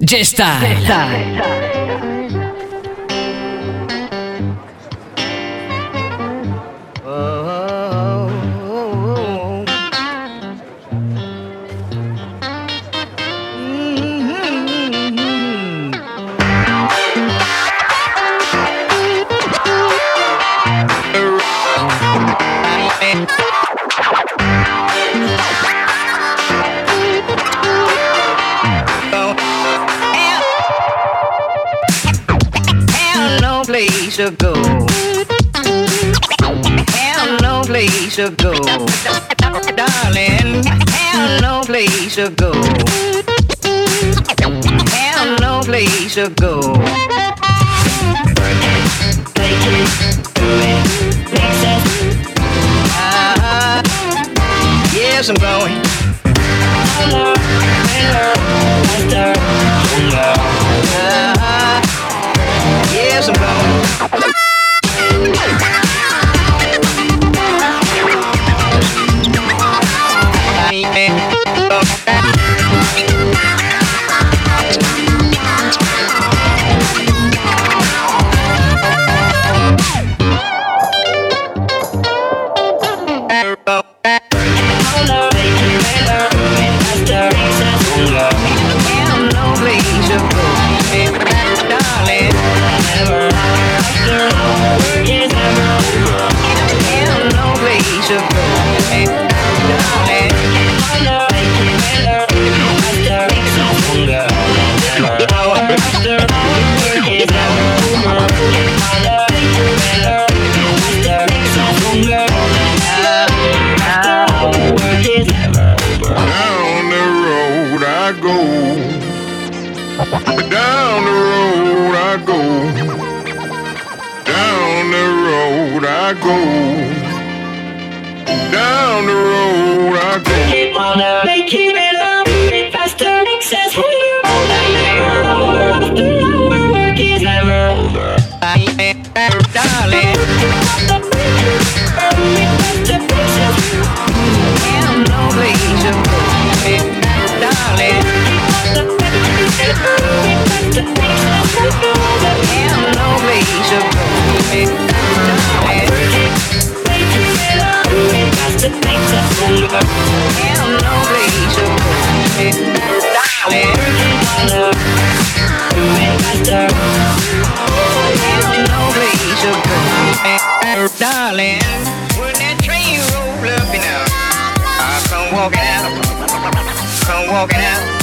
G-Style. place place to go. Darling, have no place to go. Have no place to go. Uh, yes, I'm going. Uh, yes, I'm going. Down the road I go. Down the road I go. Down the road I go. Keep on uh, making it up, it faster, excess for you. Work is never over. Darling, walking out,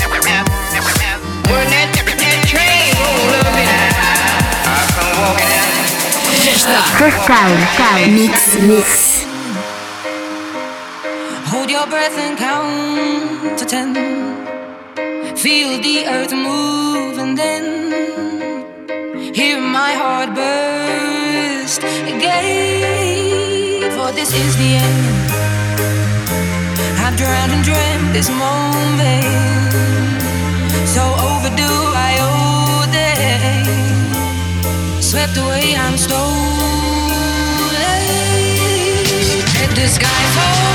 G-Style. Mix, mix. Hold your breath and count to ten. Feel the earth move and then hear my heart burst again. For this is the end. I've drowned and dreamt this moment. So overdue, I day. Swept away, I'm stolen. Let the sky fall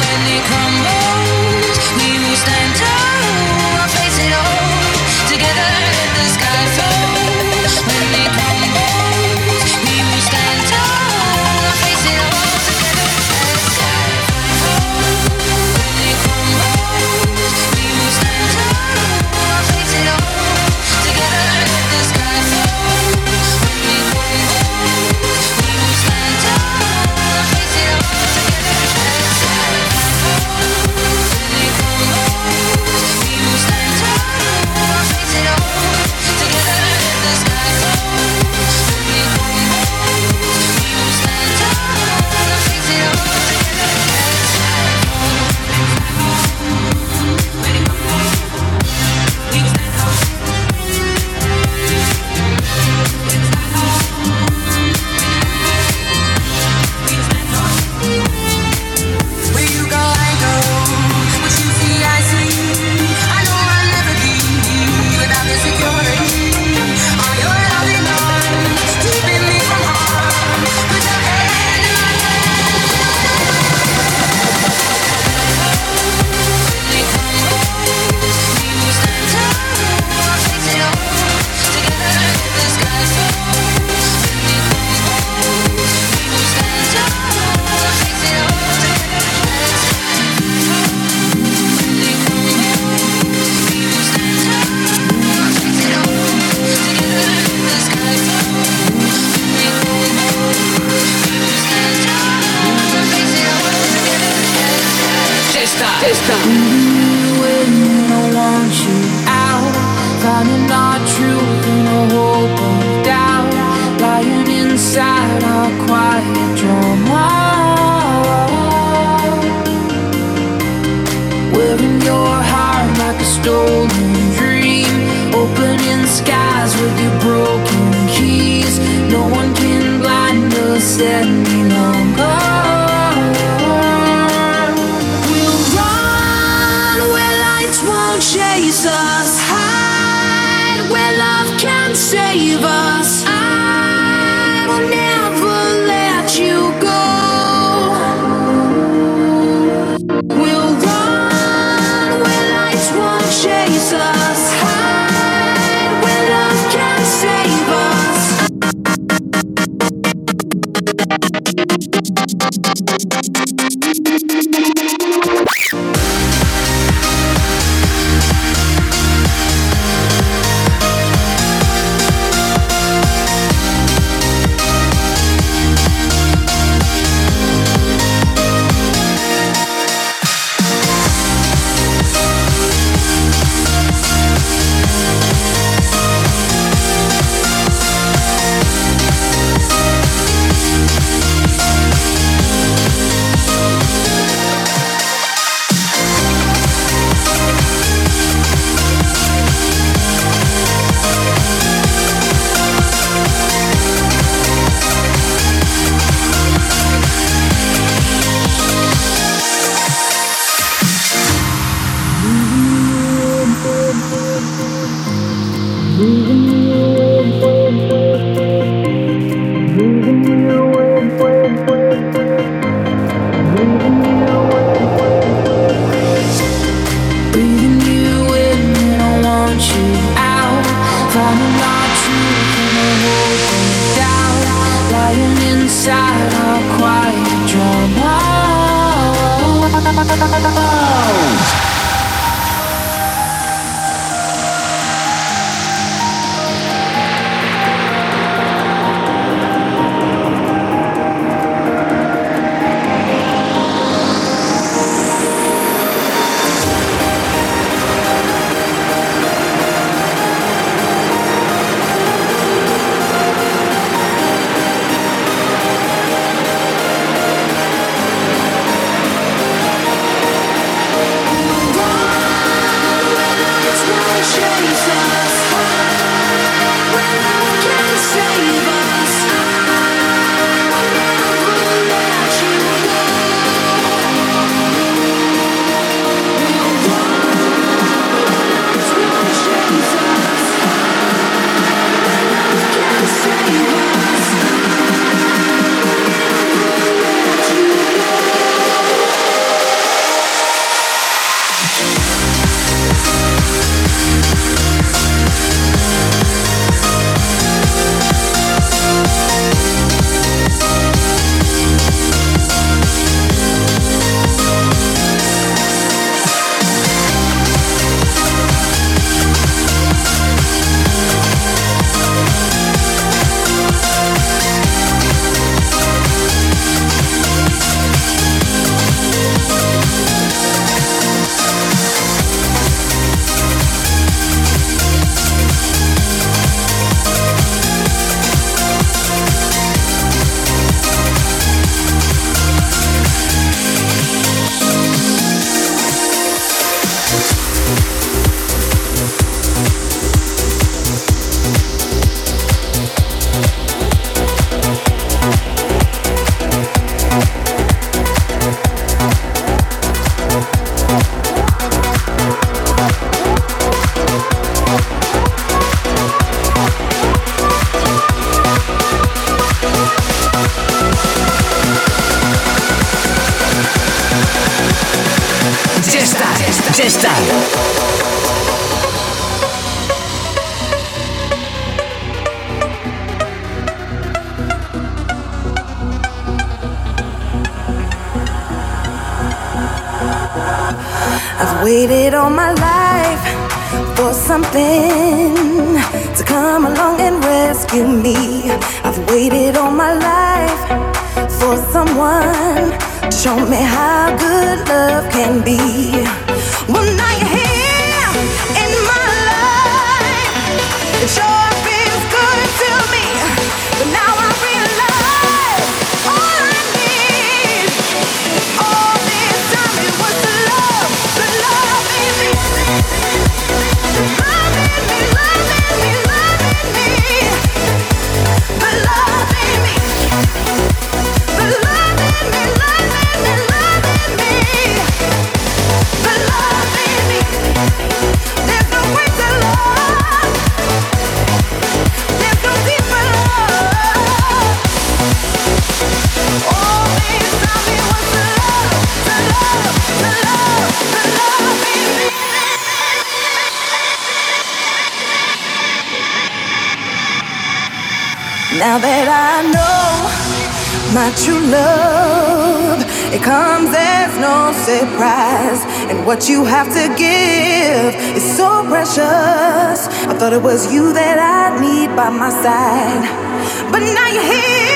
when it crumbles. We will stand tall, show me how good love can be. Now that I know my true love, it comes as no surprise. And what you have to give is so precious. I thought it was you that I need by my side, but now you're here.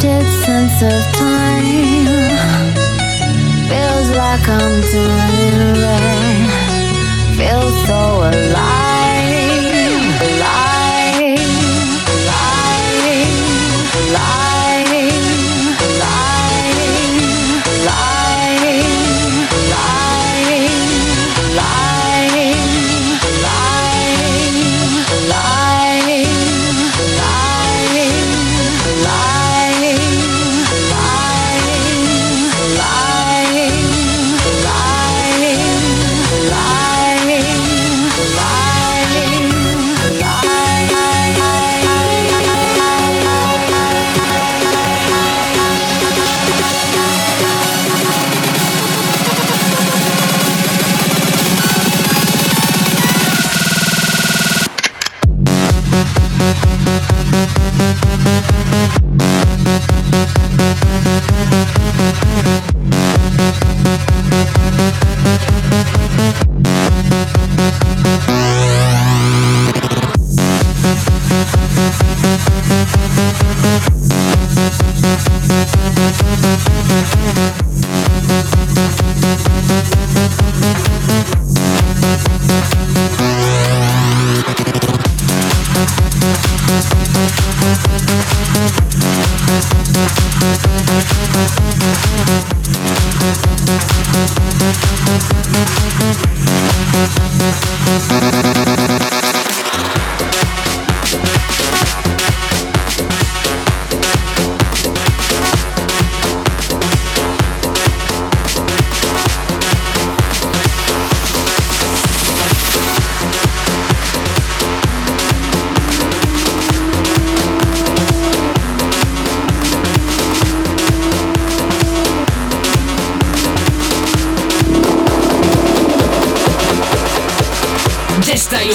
twisted sense of time. Feels like I'm doing right. Feels so alive.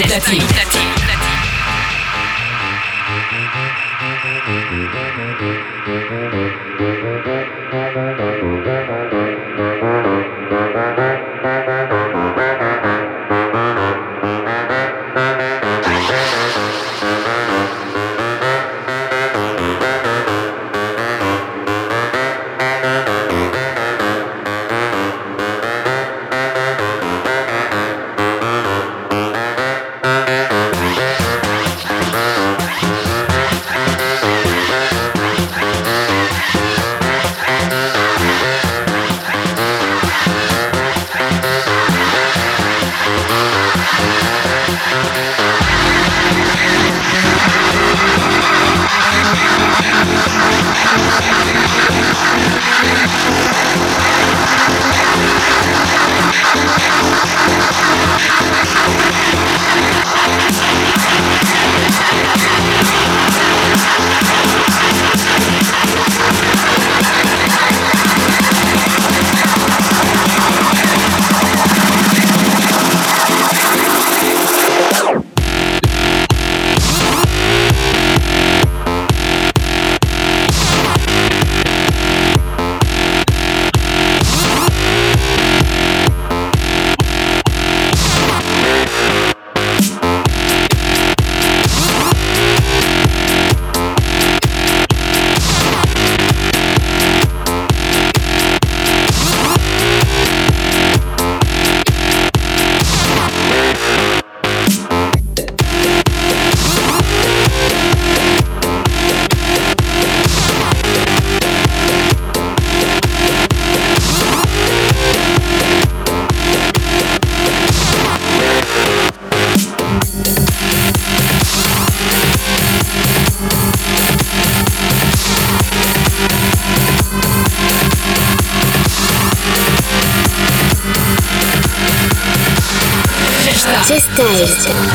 在飞。Au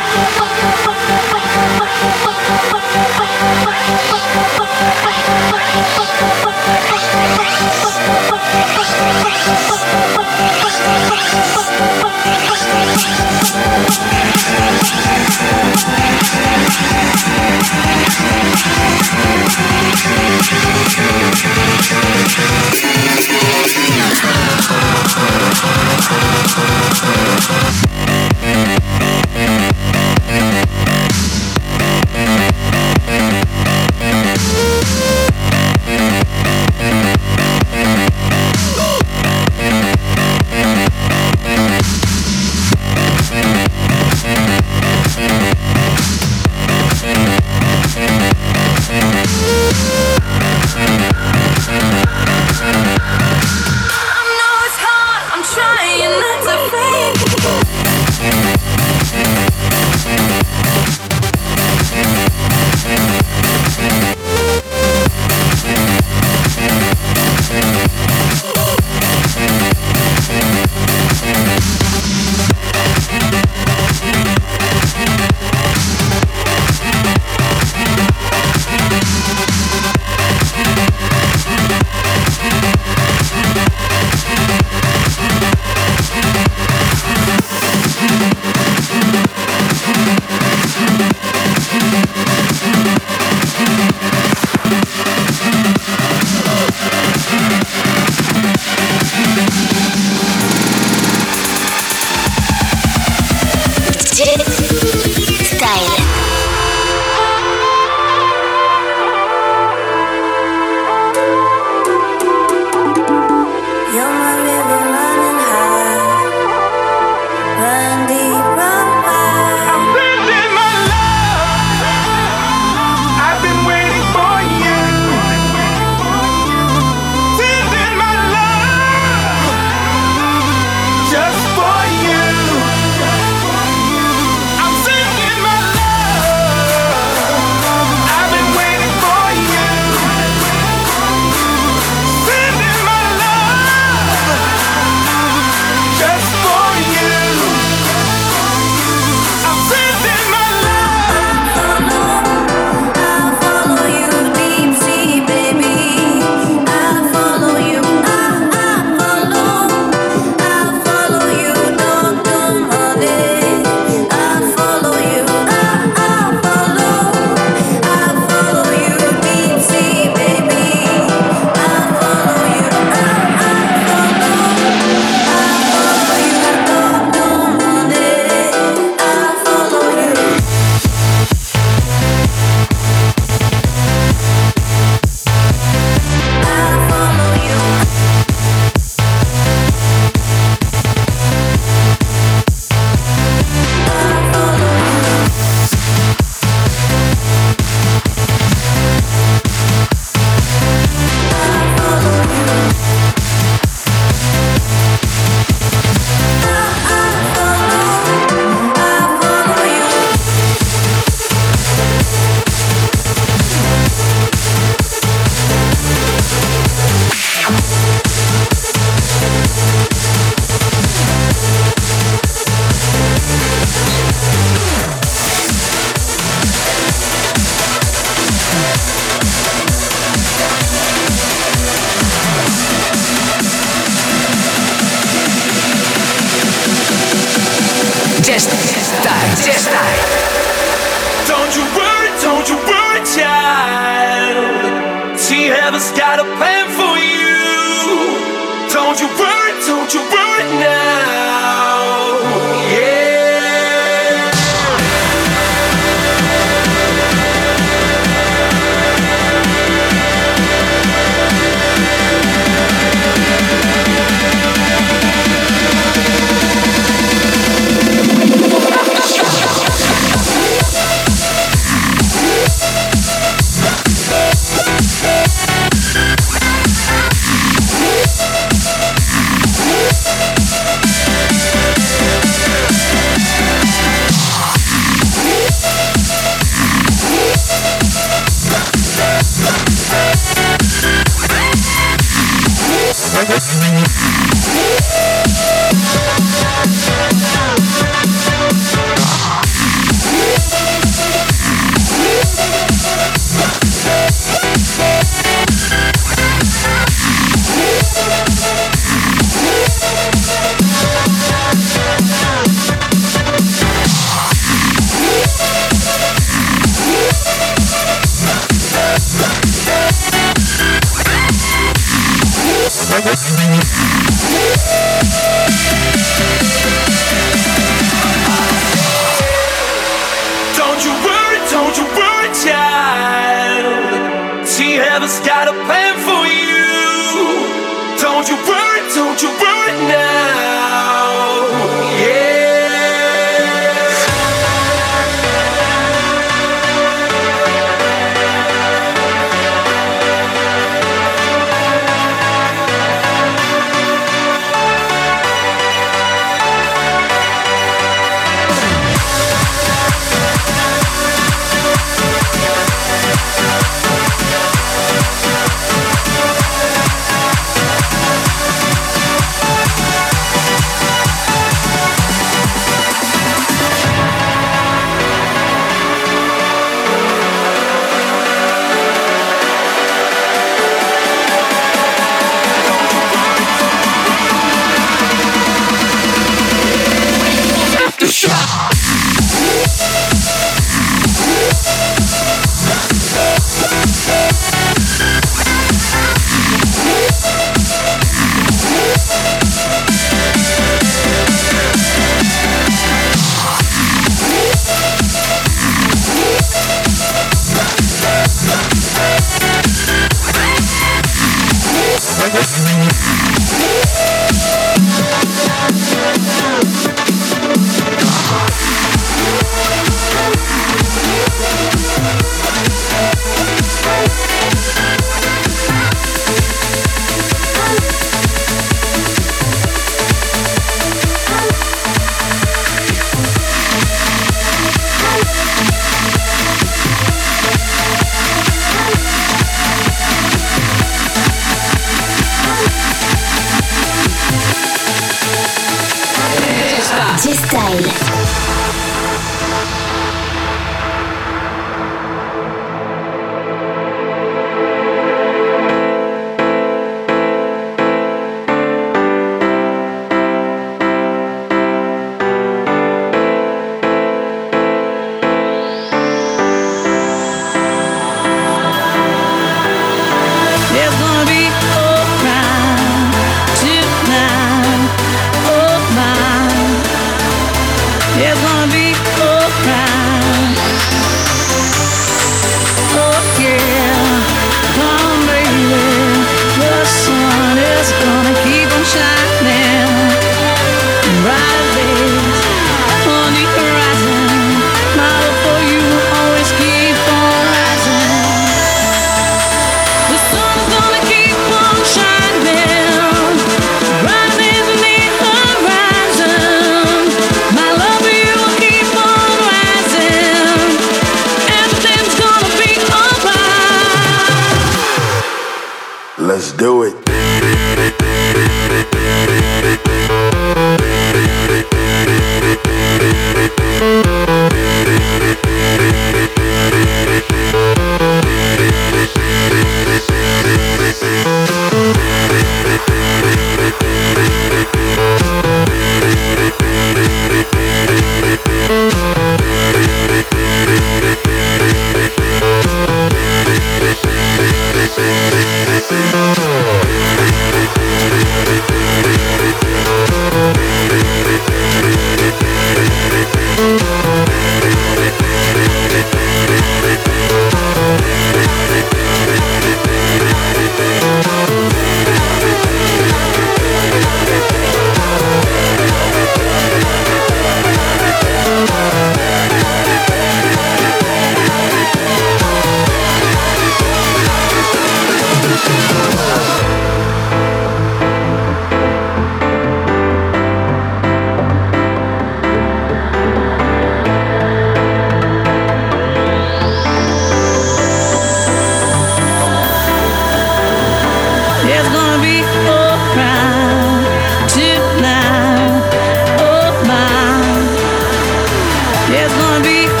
there's gonna be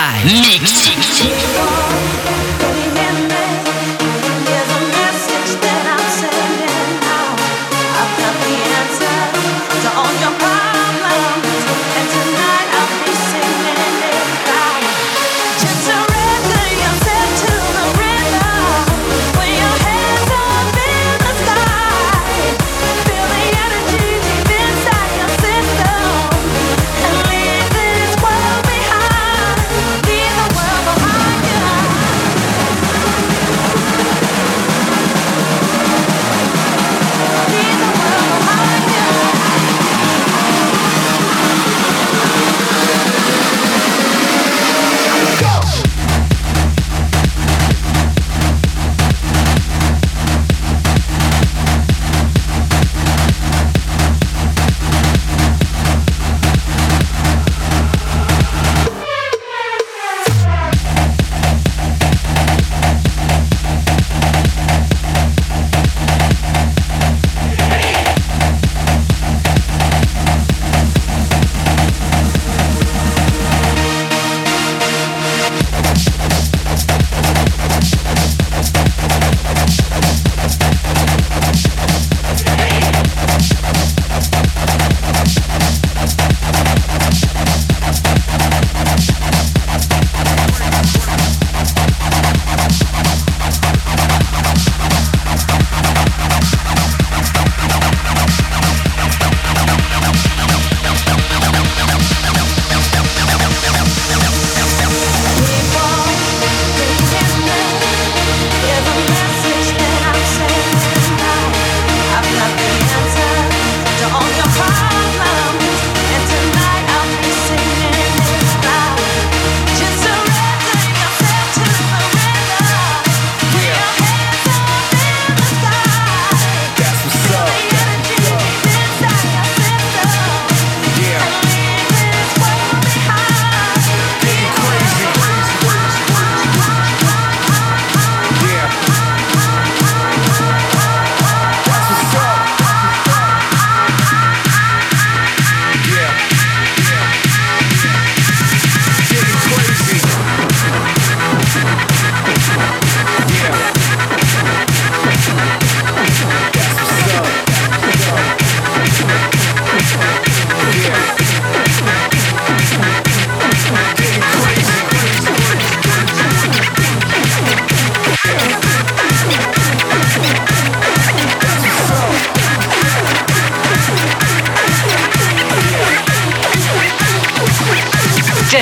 Live.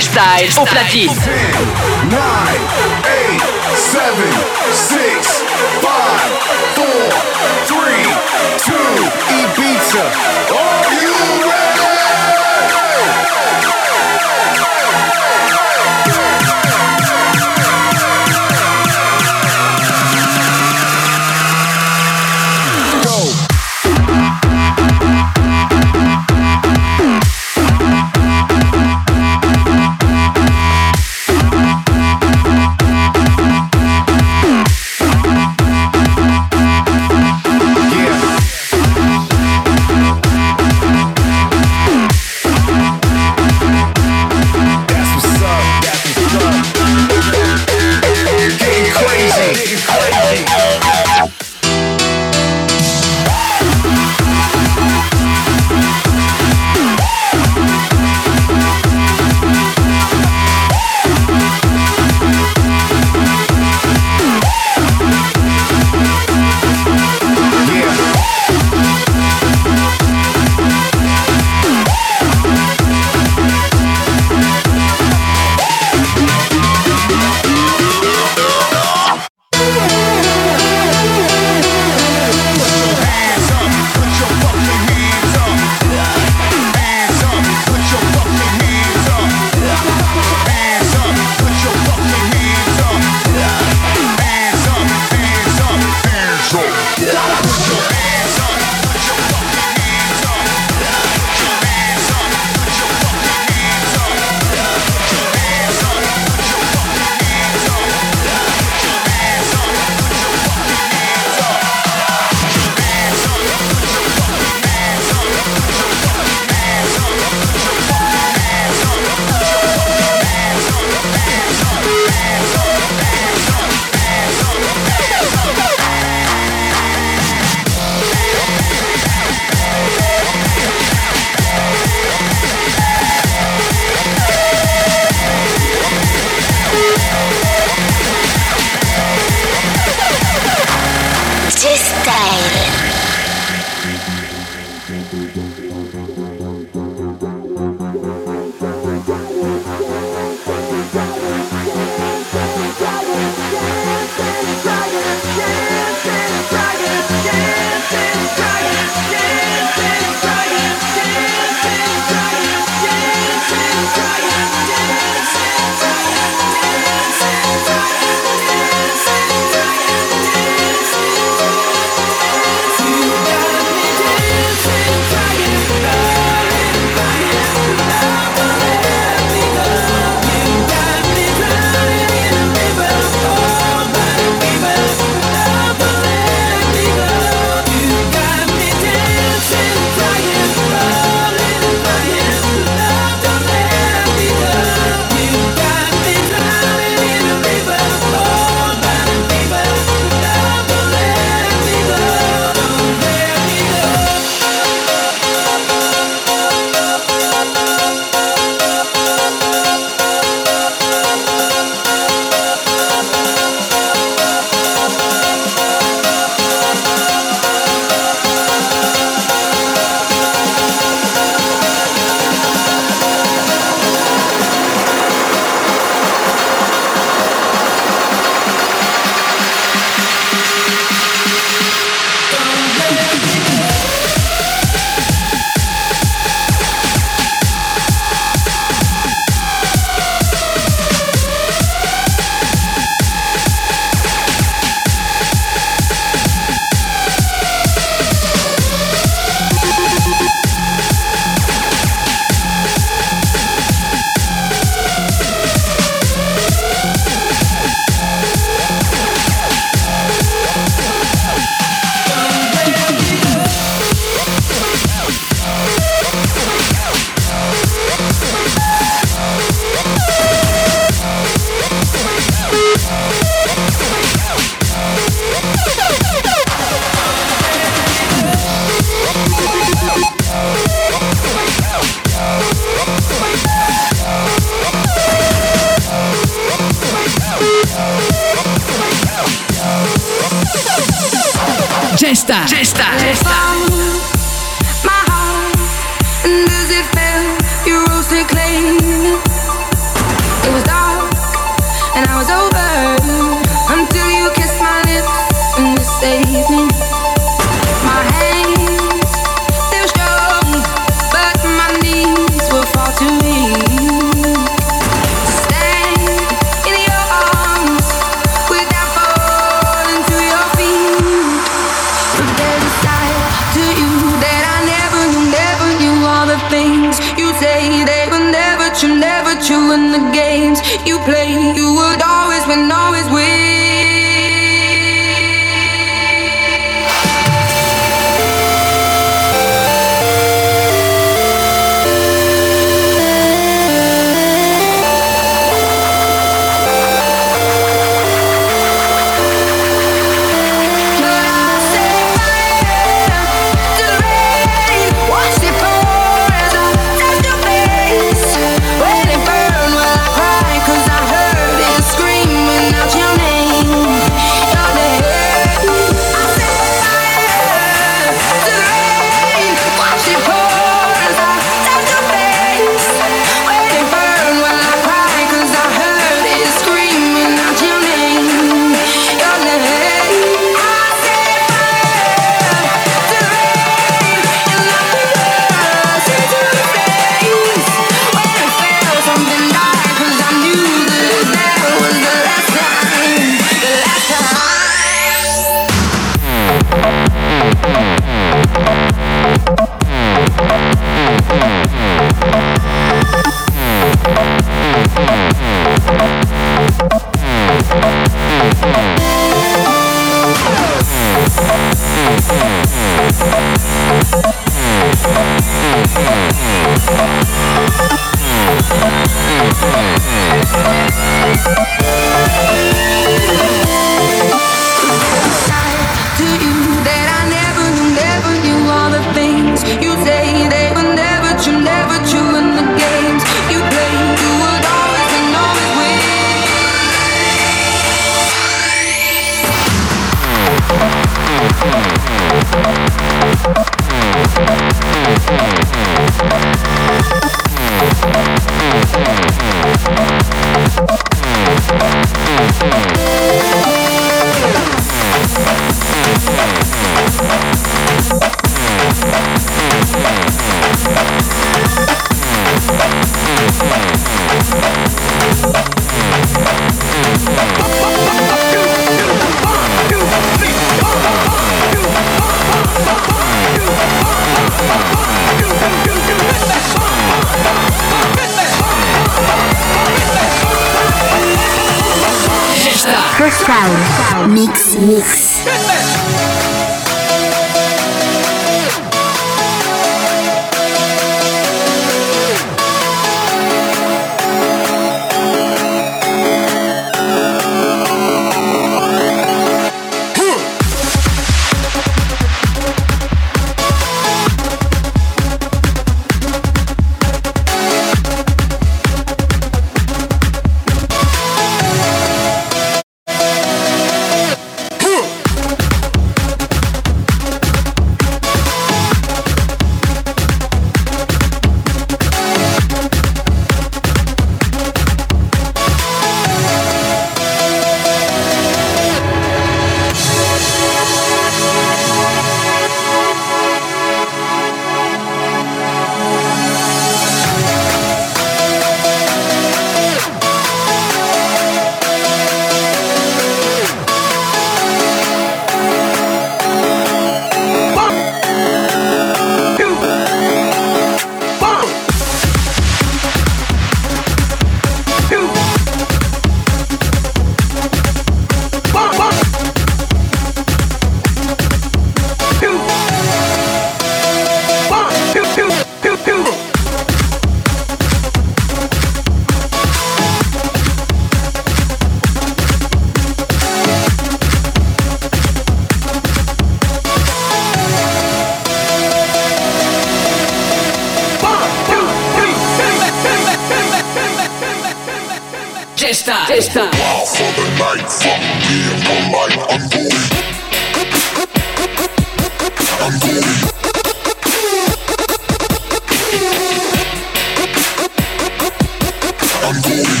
Styles au platine. 9, 8, 7, 6, 5, 4, 3, 2, Ibiza. Are you play. You Thank Chesta. Mix, mix.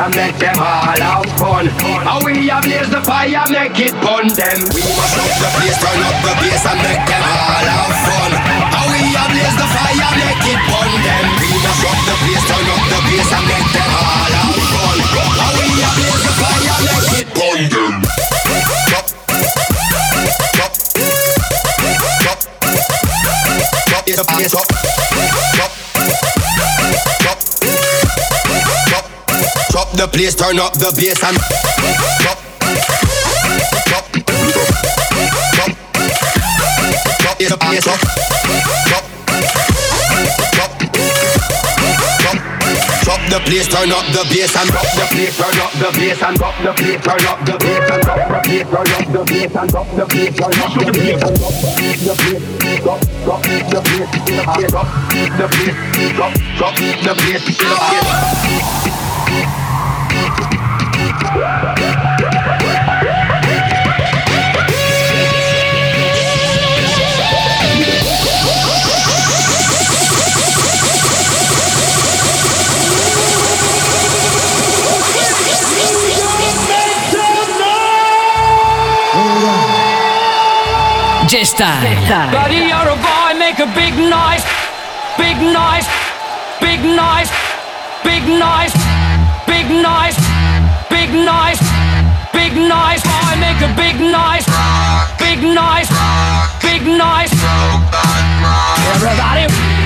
And make them all have fun. How we ablaze the fire, make it fun them. We must up the place, turn up the bass and make them all have fun. How we ablaze the fire, make it fun drop, drop, drop, drop. the place, turn up the bass and drop, drop, drop, drop the bass up, drop, drop, the place, turn up the bass and drop the place, turn up the bass and drop the place, turn up the bass and drop the place, turn up the bass and drop the place, turn up the bass and drop the place, drop, drop the place, drop the place, drop, drop the place, drop the place. J-Style. Buddy, you're a boy, make a big noise, big noise, big noise, big noise, big noise, big noise, big noise, boy, make a big noise, big noise, big noise. Everybody.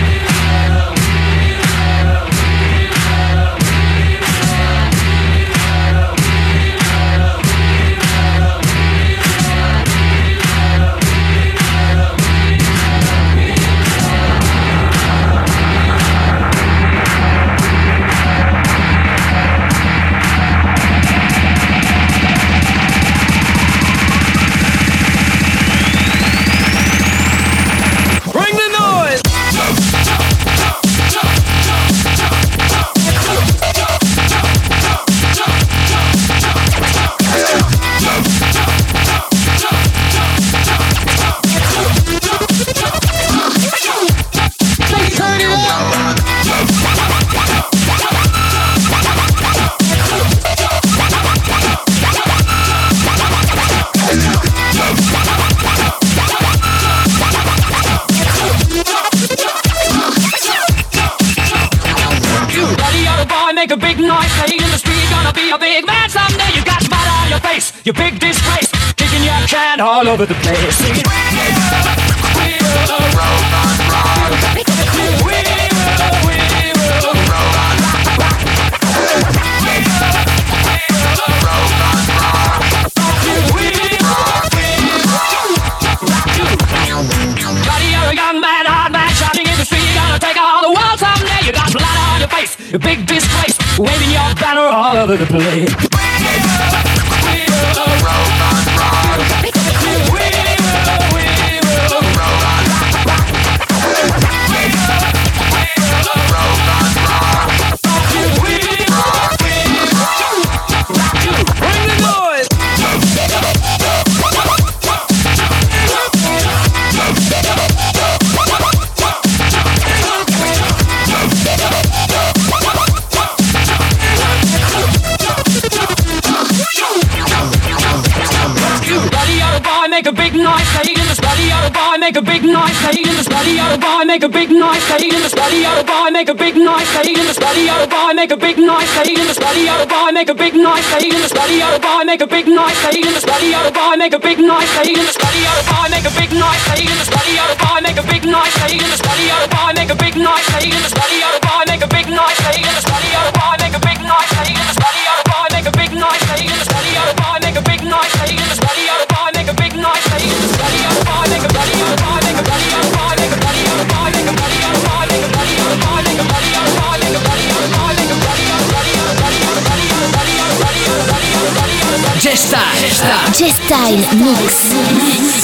You big disgrace, kicking your can all over the place. We will. We will, your big disgrace, waving your banner all over the place. make a big noise, say in this body out of boy, make a big noise, say in this body out of boy, make a big noise, say in this body out of boy, make a big noise, say in this body out of boy, make a big noise, say in this body out of boy, make a big noise, say in this body out of boy, make a big noise, say in this body out of boy, make a big noise, say in this body out of Chestyle Mix.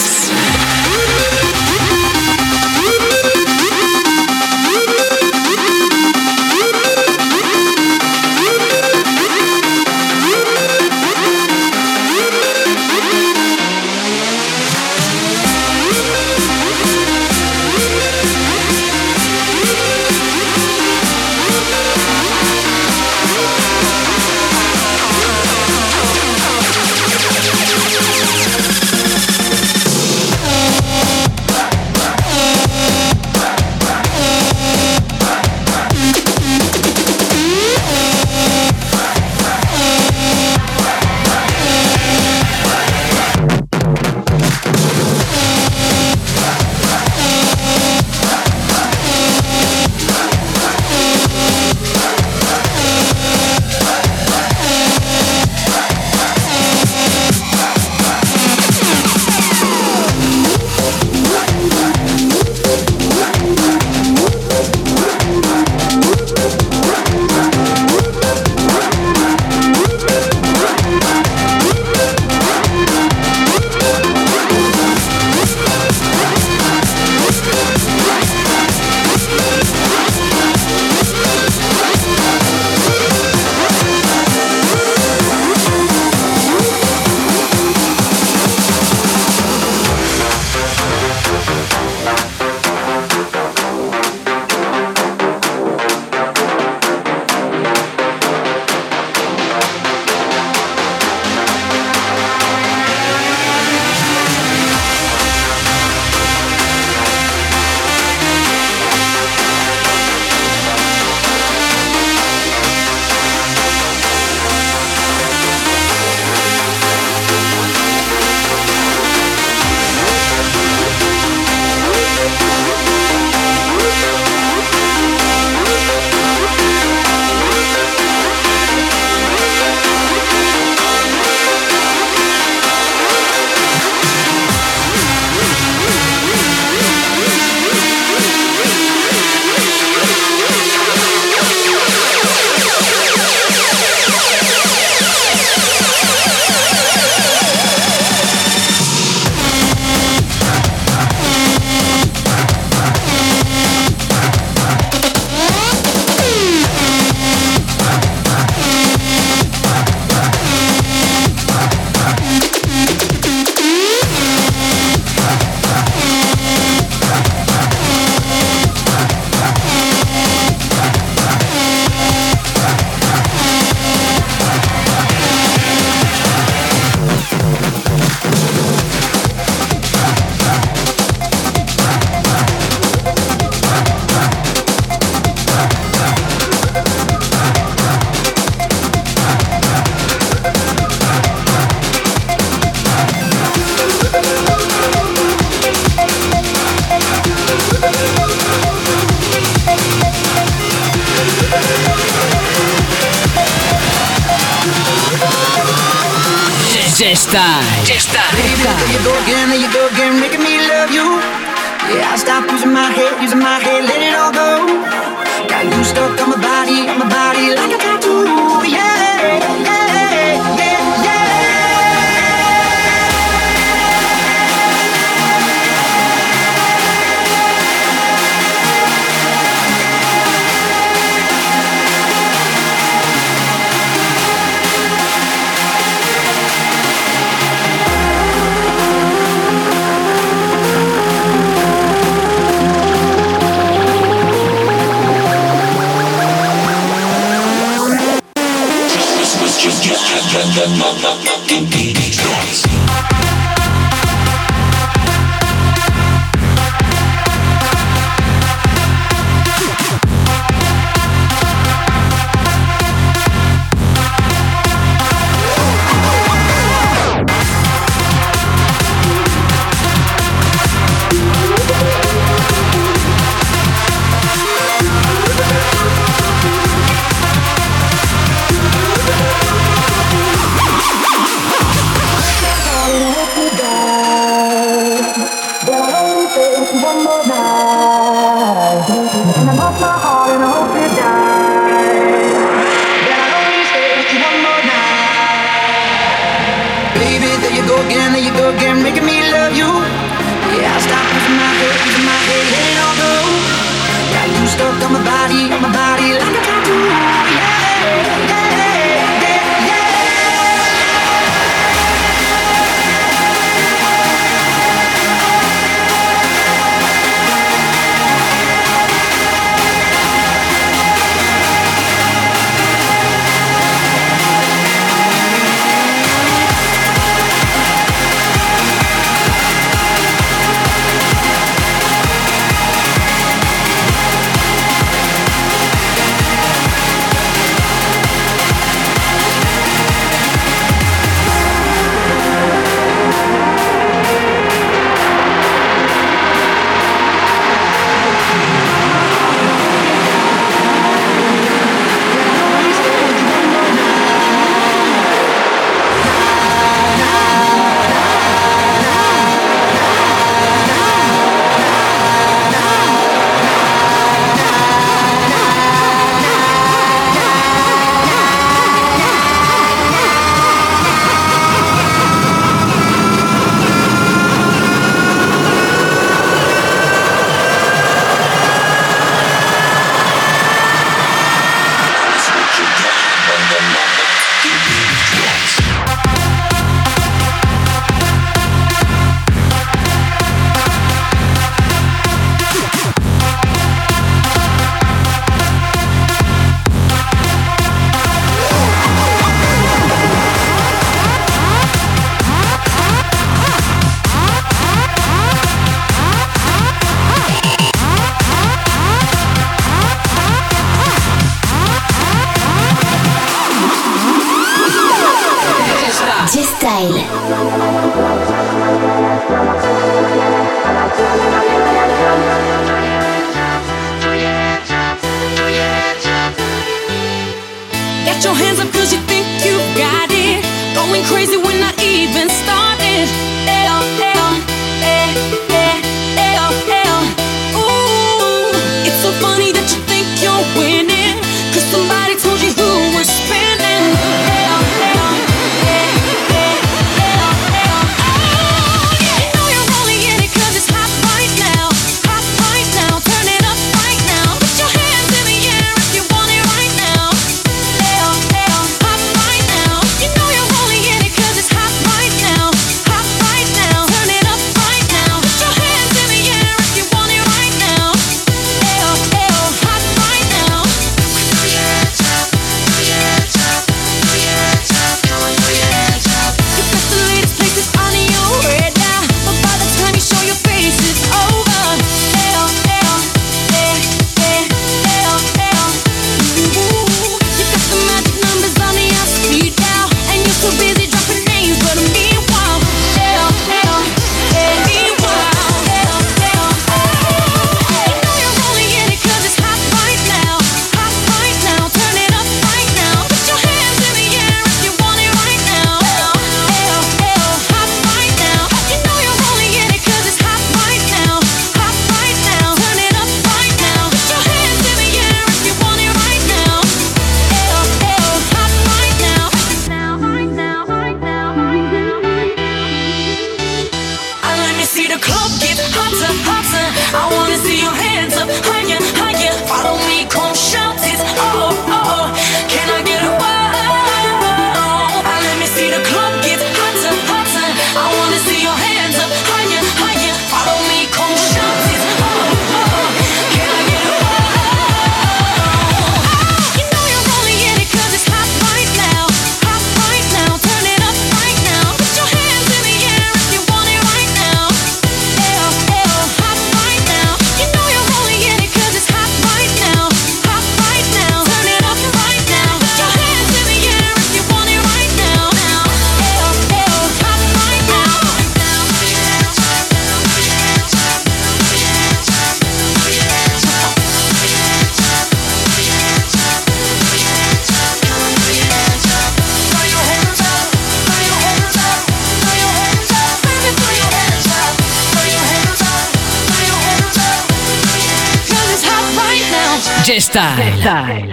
G-Style.